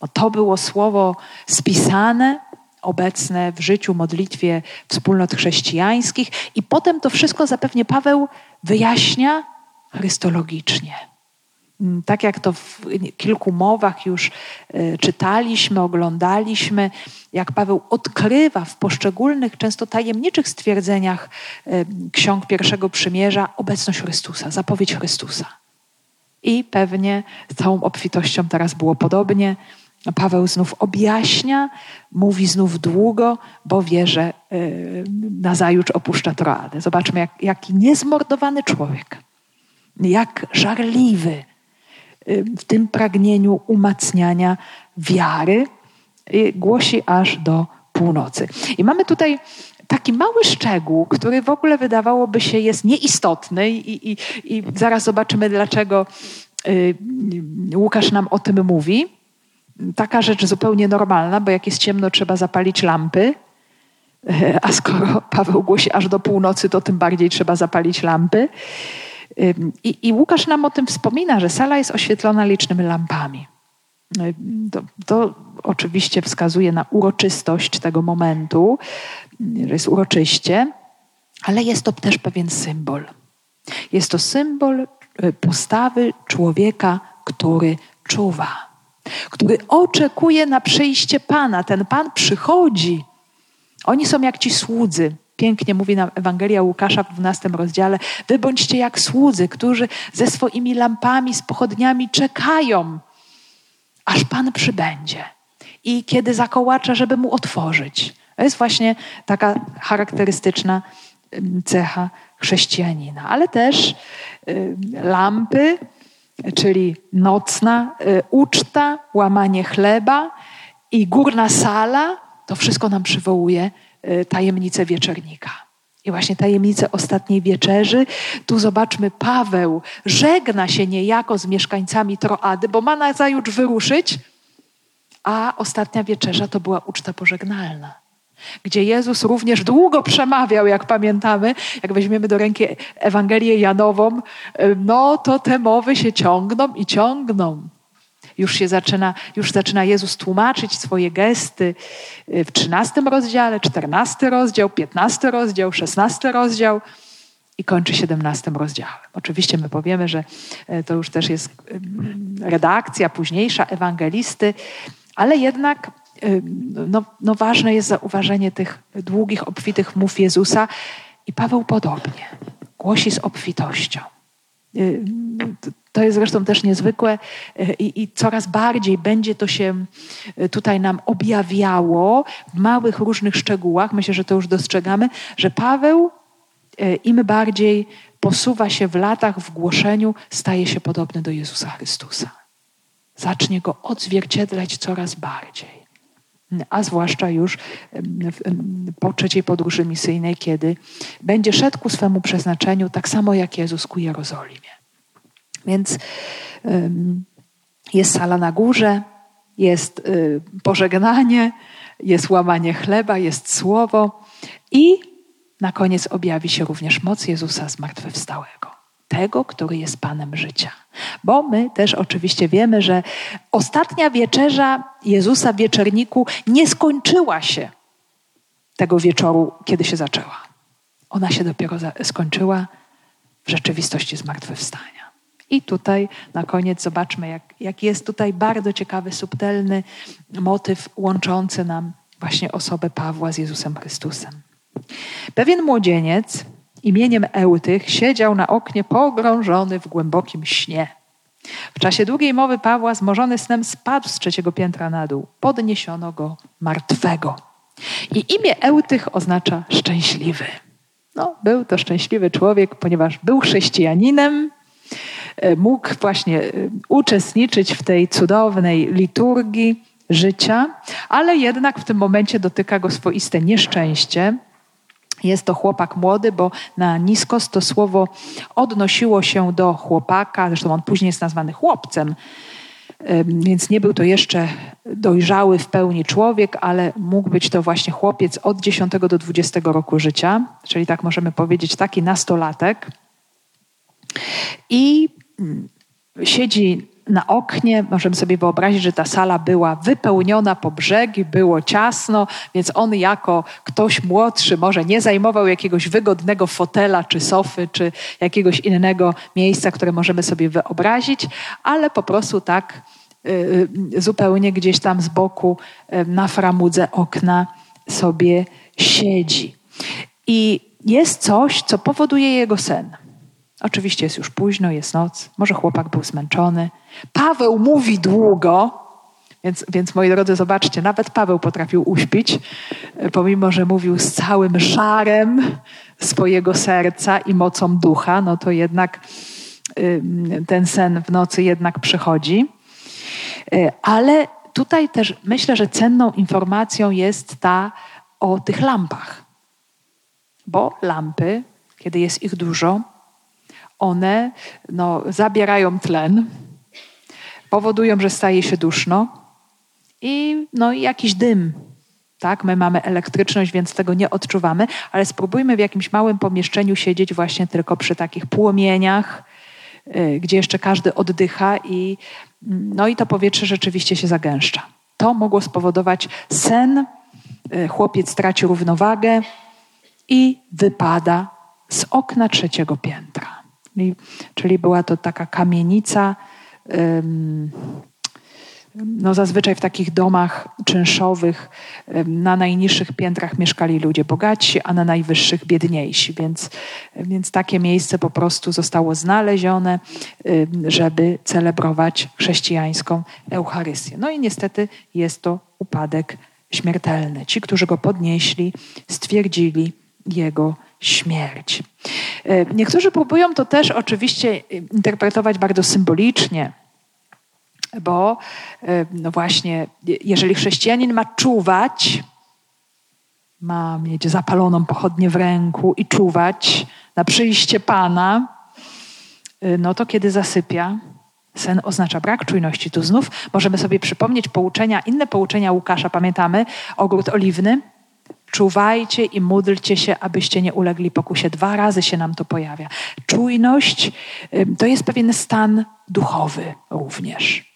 bo to było słowo spisane, obecne w życiu, modlitwie wspólnot chrześcijańskich. I potem to wszystko zapewnie Paweł wyjaśnia chrystologicznie. Mm, tak jak to w kilku mowach już e, czytaliśmy, oglądaliśmy, jak Paweł odkrywa w poszczególnych, często tajemniczych stwierdzeniach e, ksiąg pierwszego przymierza obecność Chrystusa, zapowiedź Chrystusa. I pewnie z całą obfitością teraz było podobnie. Paweł znów objaśnia, mówi znów długo, bo wie, że y, nazajutrz opuszcza Troadę. Zobaczmy, jak, jaki niezmordowany człowiek, jak żarliwy y, w tym pragnieniu umacniania wiary, y, głosi aż do północy. I mamy tutaj taki mały szczegół, który w ogóle wydawałoby się jest nieistotny, i, i, i zaraz zobaczymy, dlaczego Łukasz nam o tym mówi taka rzecz zupełnie normalna, bo jak jest ciemno, trzeba zapalić lampy. A skoro Paweł głosi aż do północy, to tym bardziej trzeba zapalić lampy. I, I, Łukasz nam o tym wspomina, że sala jest oświetlona licznymi lampami. To, to, oczywiście wskazuje na uroczystość tego momentu, że jest uroczyście, ale jest to też pewien symbol. Jest to symbol e, postawy człowieka, który czuwa który oczekuje na przyjście Pana. Ten Pan przychodzi. Oni są jak ci słudzy. pięknie mówi nam Ewangelia Łukasza w 12 rozdziale. Wy bądźcie jak słudzy, którzy ze swoimi lampami, z pochodniami czekają, aż Pan przybędzie. I kiedy zakołacza, żeby mu otworzyć. To jest właśnie taka charakterystyczna cecha chrześcijanina. Ale też lampy, czyli nocna y, uczta, łamanie chleba i górna sala, to wszystko nam przywołuje y, tajemnicę wieczernika. I właśnie tajemnicę ostatniej wieczerzy. Tu zobaczmy, Paweł żegna się niejako z mieszkańcami Troady, bo ma na zajutrz wyruszyć, a ostatnia wieczerza to była uczta pożegnalna gdzie Jezus również długo przemawiał, jak pamiętamy, jak weźmiemy do ręki Ewangelię Janową, no to te mowy się ciągną i ciągną. Już się zaczyna, już zaczyna Jezus tłumaczyć swoje gesty w 13 rozdziale, 14 rozdział, 15 rozdział, 16 rozdział i kończy 17 rozdziałem. Oczywiście my powiemy, że e, to już też jest redakcja późniejsza ewangelisty, ale jednak no, no ważne jest zauważenie tych długich, obfitych mów Jezusa i Paweł podobnie głosi z obfitością. To jest zresztą też niezwykłe i, i, coraz bardziej będzie to się tutaj nam objawiało w małych, różnych szczegółach. Myślę, że to już dostrzegamy, że Paweł im bardziej posuwa się w latach w głoszeniu, staje się podobny do Jezusa Chrystusa. Zacznie go odzwierciedlać coraz bardziej a zwłaszcza już po trzeciej podróży misyjnej, kiedy będzie szedł ku swemu przeznaczeniu, tak samo jak Jezus ku Jerozolimie. Więc jest sala na górze, jest y, pożegnanie, jest łamanie chleba, jest słowo i na koniec objawi się również moc Jezusa zmartwychwstałego tego, który jest Panem życia. Bo my też oczywiście wiemy, że ostatnia wieczerza Jezusa w wieczerniku nie skończyła się tego wieczoru, kiedy się zaczęła. Ona się dopiero skończyła w rzeczywistości zmartwychwstania. I tutaj na koniec zobaczmy, jak, jak jest tutaj bardzo ciekawy, subtelny motyw łączący nam właśnie osobę Pawła z Jezusem Chrystusem. Pewien młodzieniec, imieniem Eutych siedział na oknie pogrążony w głębokim śnie. W czasie długiej mowy Pawła, zmożony snem, spadł z trzeciego piętra na dół. Podniesiono go martwego. I imię Eutych oznacza szczęśliwy. No, był to szczęśliwy człowiek, ponieważ był chrześcijaninem, e, mógł właśnie e, uczestniczyć w tej cudownej liturgii życia, ale jednak w tym momencie dotyka go swoiste nieszczęście, jest to chłopak młody, bo na niskos to słowo odnosiło się do chłopaka, zresztą on później jest nazwany chłopcem, więc nie był to jeszcze dojrzały w pełni człowiek, ale mógł być to właśnie chłopiec od 10 do 20 roku życia, czyli tak możemy powiedzieć taki nastolatek. I mm, siedzi na oknie. Możemy sobie wyobrazić, że ta sala była wypełniona po brzegi, było ciasno, więc on jako ktoś młodszy może nie zajmował jakiegoś wygodnego fotela, czy sofy, czy jakiegoś innego miejsca, które możemy sobie wyobrazić, ale po prostu tak y, y, zupełnie gdzieś tam z boku y, na framudze okna sobie siedzi. I jest coś, co powoduje jego sen. Oczywiście jest już późno, jest noc, może chłopak był zmęczony. Paweł mówi długo, więc, więc moi drodzy, zobaczcie, nawet Paweł potrafił uśpić, pomimo że mówił z całym żarem swojego serca i mocą ducha, no to jednak ten sen w nocy jednak przychodzi. Y, ale tutaj też myślę, że cenną informacją jest ta o tych lampach. Bo lampy, kiedy jest ich dużo, one no, zabierają tlen, powodują, że staje się duszno i no, jakiś dym. Tak, my mamy elektryczność, więc tego nie odczuwamy, ale spróbujmy w jakimś małym pomieszczeniu siedzieć właśnie tylko przy takich płomieniach, yy, gdzie jeszcze każdy oddycha i, no i to powietrze rzeczywiście się zagęszcza. To mogło spowodować sen, yy, chłopiec traci równowagę i wypada z okna trzeciego piętra. Czyli, czyli była to taka kamienica, no zazwyczaj w takich domach czynszowych na najniższych piętrach mieszkali ludzie bogatsi, a na najwyższych biedniejsi. Więc, więc takie miejsce po prostu zostało znalezione, żeby celebrować chrześcijańską Eucharystię. No i niestety jest to upadek śmiertelny. Ci, którzy go podnieśli, stwierdzili jego śmierć. E, niektórzy próbują to też oczywiście interpretować bardzo symbolicznie bo e, no właśnie, jeżeli chrześcijanin ma czuwać, ma mieć zapaloną pochodnię w ręku i czuwać na przyjście Pana, e, no to kiedy zasypia, sen oznacza brak czujności. Tu znów możemy sobie przypomnieć pouczenia, inne pouczenia Łukasza, pamiętamy, ogród oliwny. Czuwajcie i módlcie się, abyście nie ulegli pokusie. Dwa razy się nam to pojawia. Czujność e, to jest pewien stan duchowy również.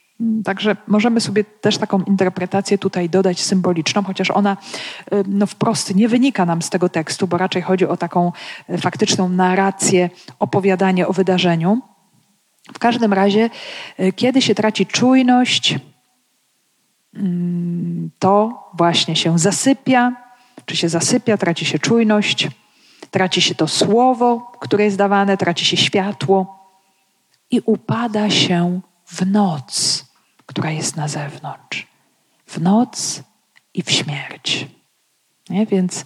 Także możemy sobie też taką interpretację tutaj dodać symboliczną, chociaż ona no, wprost nie wynika nam z tego tekstu, bo raczej chodzi o taką y, faktyczną narrację, opowiadanie o wydarzeniu. W każdym razie, y, kiedy się traci czujność, mm, to właśnie się zasypia, czy się zasypia, traci się czujność, traci się to słowo, które jest dawane, traci się światło i upada się w noc, która jest na zewnątrz. W noc i w śmierć. Nie? Więc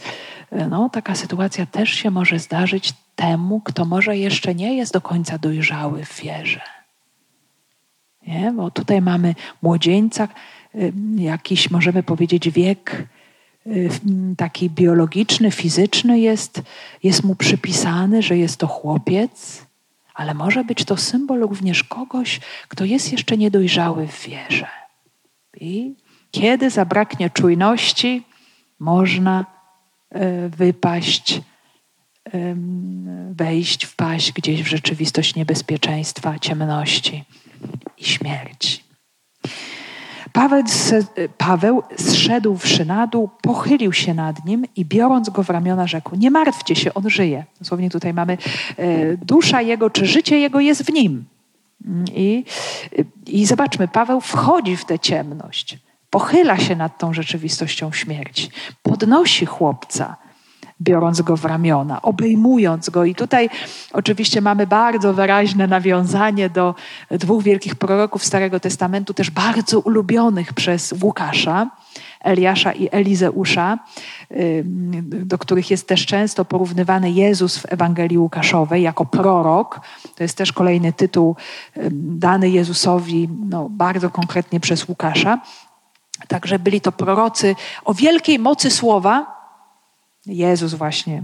e, no, taka sytuacja też się może zdarzyć temu, kto może jeszcze nie jest do końca dojrzały w wierze. Nie? Bo tutaj mamy młodzieńca, e, jakiś możemy powiedzieć wiek taki biologiczny, fizyczny jest, jest mu przypisany, że jest to chłopiec, ale może być to symbol również kogoś, kto jest jeszcze niedojrzały w wierze. I kiedy zabraknie czujności, można e, wypaść, wejść, wpaść gdzieś w rzeczywistość niebezpieczeństwa, ciemności i śmierci. Paweł, Paweł zszedłszy na dół, pochylił się nad nim i biorąc go w ramiona rzekł, nie martwcie się, on żyje. Dosłownie tutaj mamy e, dusza jego, czy życie jego jest w nim. I, I zobaczmy, Paweł wchodzi w tę ciemność, pochyla się nad tą rzeczywistością śmierci, podnosi chłopca, biorąc go w ramiona, obejmując go. I tutaj oczywiście mamy bardzo wyraźne nawiązanie do dwóch wielkich proroków Starego Testamentu, też bardzo ulubionych przez Łukasza. Eliasza i Elizeusza, do których jest też często porównywany Jezus w Ewangelii Łukaszowej jako prorok. To jest też kolejny tytuł dany Jezusowi no, bardzo konkretnie przez Łukasza. Także byli to prorocy o wielkiej mocy słowa, Jezus właśnie.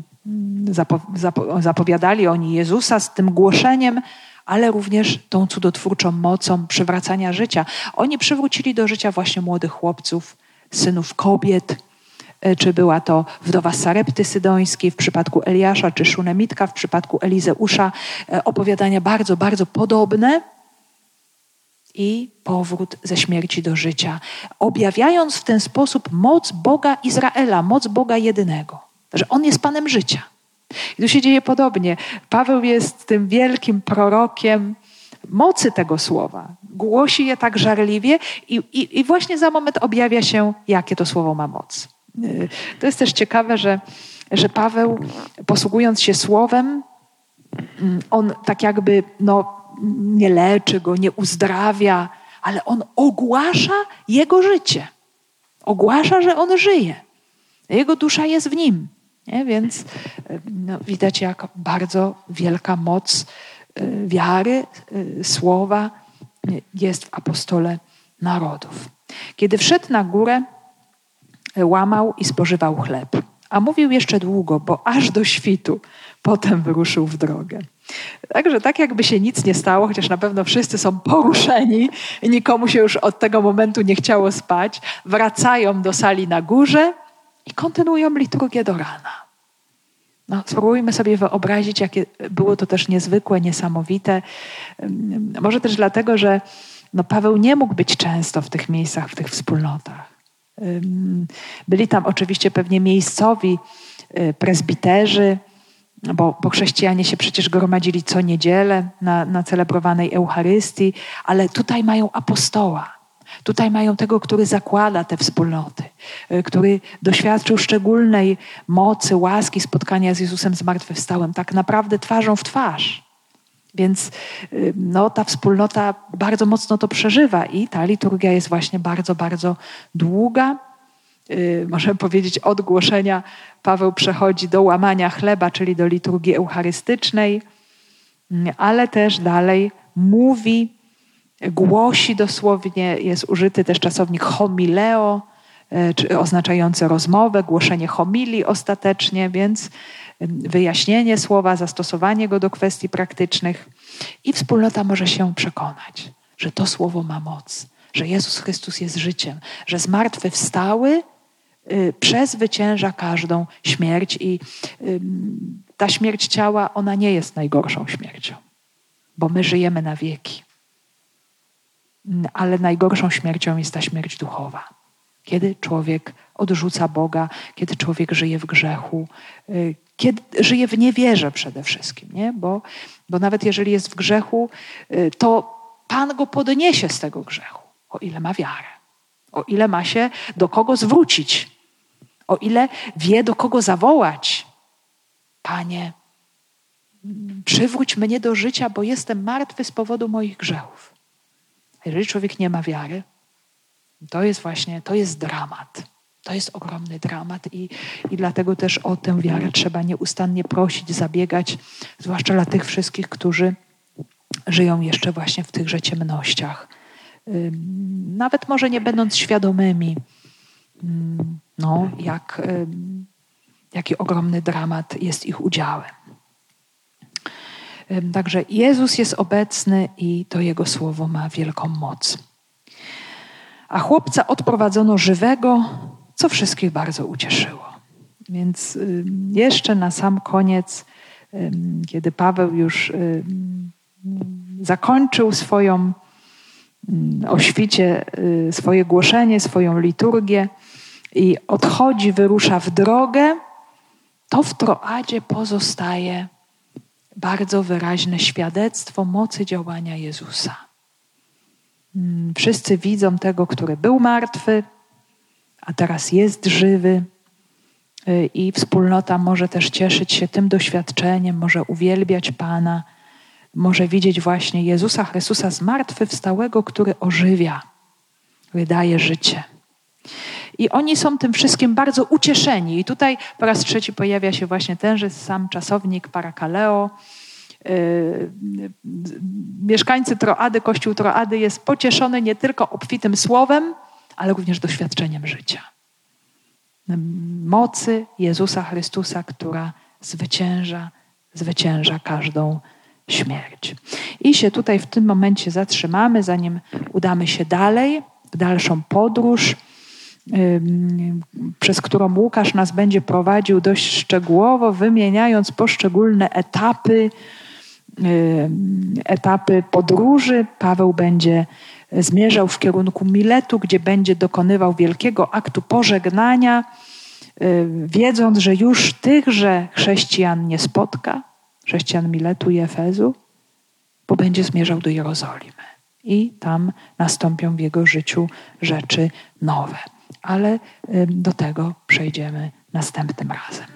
Zapo, zapo, zapowiadali oni Jezusa z tym głoszeniem, ale również tą cudotwórczą mocą przywracania życia. Oni przywrócili do życia właśnie młodych chłopców, synów kobiet, e, czy była to wdowa Sarepty Sydońskiej w przypadku Eliasza, czy Szunemitka w przypadku Elizeusza. E, opowiadania bardzo, bardzo podobne i powrót ze śmierci do życia, objawiając w ten sposób moc Boga Izraela, moc Boga jedynego że On jest Panem życia. I tu się dzieje podobnie. Paweł jest tym wielkim prorokiem mocy tego słowa. Głosi je tak żarliwie i, i, i właśnie za moment objawia się, jakie to słowo ma moc. Y, to jest też ciekawe, że, że Paweł, posługując się słowem, mm, on tak jakby no, nie leczy go, nie uzdrawia, ale on ogłasza jego życie. Ogłasza, że on żyje. Jego dusza jest w nim. Nie? Więc no, widać, jak bardzo wielka moc y, wiary, y, słowa jest w apostole narodów. Kiedy wszedł na górę, łamał i spożywał chleb. A mówił jeszcze długo, bo aż do świtu potem wyruszył w drogę. Także tak jakby się nic nie stało, chociaż na pewno wszyscy są poruszeni i nikomu się już od tego momentu nie chciało spać, wracają do sali na górze i kontynuują liturgię do rana. No, spróbujmy sobie wyobrazić, jakie było to też niezwykłe, niesamowite. Może też dlatego, że no, Paweł nie mógł być często w tych miejscach, w tych wspólnotach. Byli tam oczywiście pewnie miejscowi y, prezbiterzy, bo, bo chrześcijanie się przecież gromadzili co niedzielę na, na celebrowanej Eucharystii, ale tutaj mają apostoła. Tutaj mają tego, który zakłada te wspólnoty, y, który doświadczył szczególnej mocy, łaski spotkania z Jezusem zmartwychwstałym, tak naprawdę twarzą w twarz. Więc y, no, ta wspólnota bardzo mocno to przeżywa i ta liturgia jest właśnie bardzo, bardzo długa. Yy, możemy powiedzieć, od głoszenia Paweł przechodzi do łamania chleba, czyli do liturgii eucharystycznej, mm, ale też dalej mówi, głosi dosłownie, jest użyty też czasownik homileo, czy oznaczający rozmowę, głoszenie homilii ostatecznie, więc wyjaśnienie słowa, zastosowanie go do kwestii praktycznych i wspólnota może się przekonać, że to słowo ma moc, że Jezus Chrystus jest życiem, że zmartwychwstały y, przezwycięża każdą śmierć i ta śmierć ciała, ona nie jest najgorszą śmiercią, bo my żyjemy na wieki. Ale najgorszą śmiercią jest ta śmierć duchowa. Kiedy człowiek odrzuca Boga, kiedy człowiek żyje w grzechu, y, kiedy żyje w niewierze przede wszystkim, nie? Bo, bo nawet jeżeli jest w grzechu, y, to Pan go podniesie z tego grzechu, o ile ma wiarę, o ile ma się do kogo zwrócić, o ile wie, do kogo zawołać. Panie, przywróć mnie do życia, bo jestem martwy z powodu moich grzechów. Jeżeli człowiek nie ma wiary, to jest właśnie, to jest dramat. To jest ogromny dramat i, i dlatego też o tę wiarę trzeba nieustannie prosić, zabiegać, zwłaszcza dla tych wszystkich, którzy żyją jeszcze właśnie w tychże ciemnościach. Nawet może nie będąc świadomymi, no, jak, jaki ogromny dramat jest ich udziałem. Także Jezus jest obecny i to Jego słowo ma wielką moc. A chłopca odprowadzono żywego, co wszystkich bardzo ucieszyło. Więc jeszcze na sam koniec, kiedy Paweł już zakończył swoją o świcie, y, swoje głoszenie, swoją liturgię i odchodzi, wyrusza w drogę, to w Troadzie pozostaje bardzo wyraźne świadectwo mocy działania Jezusa. Wszyscy widzą tego, który był martwy, a teraz jest żywy. Y, I wspólnota może też cieszyć się tym doświadczeniem, może uwielbiać Pana, może widzieć właśnie Jezusa Chrystusa zmartwychwstałego, który ożywia, który daje życie. I oni są tym wszystkim bardzo ucieszeni. I tutaj po raz trzeci pojawia się właśnie tenże sam czasownik parakaleo. Yy, mieszkańcy Troady, Kościół Troady jest pocieszony nie tylko obfitym słowem, ale również doświadczeniem życia. Mocy Jezusa Chrystusa, która zwycięża, zwycięża każdą śmierć. I się tutaj w tym momencie zatrzymamy, zanim udamy się dalej, w dalszą podróż, przez którą Łukasz nas będzie prowadził dość szczegółowo, wymieniając poszczególne etapy, etapy podróży. Paweł będzie zmierzał w kierunku Miletu, gdzie będzie dokonywał wielkiego aktu pożegnania, wiedząc, że już tychże chrześcijan nie spotka, chrześcijan Miletu i Efezu, bo będzie zmierzał do Jerozolimy. I tam nastąpią w jego życiu rzeczy nowe. Ale do tego przejdziemy następnym razem.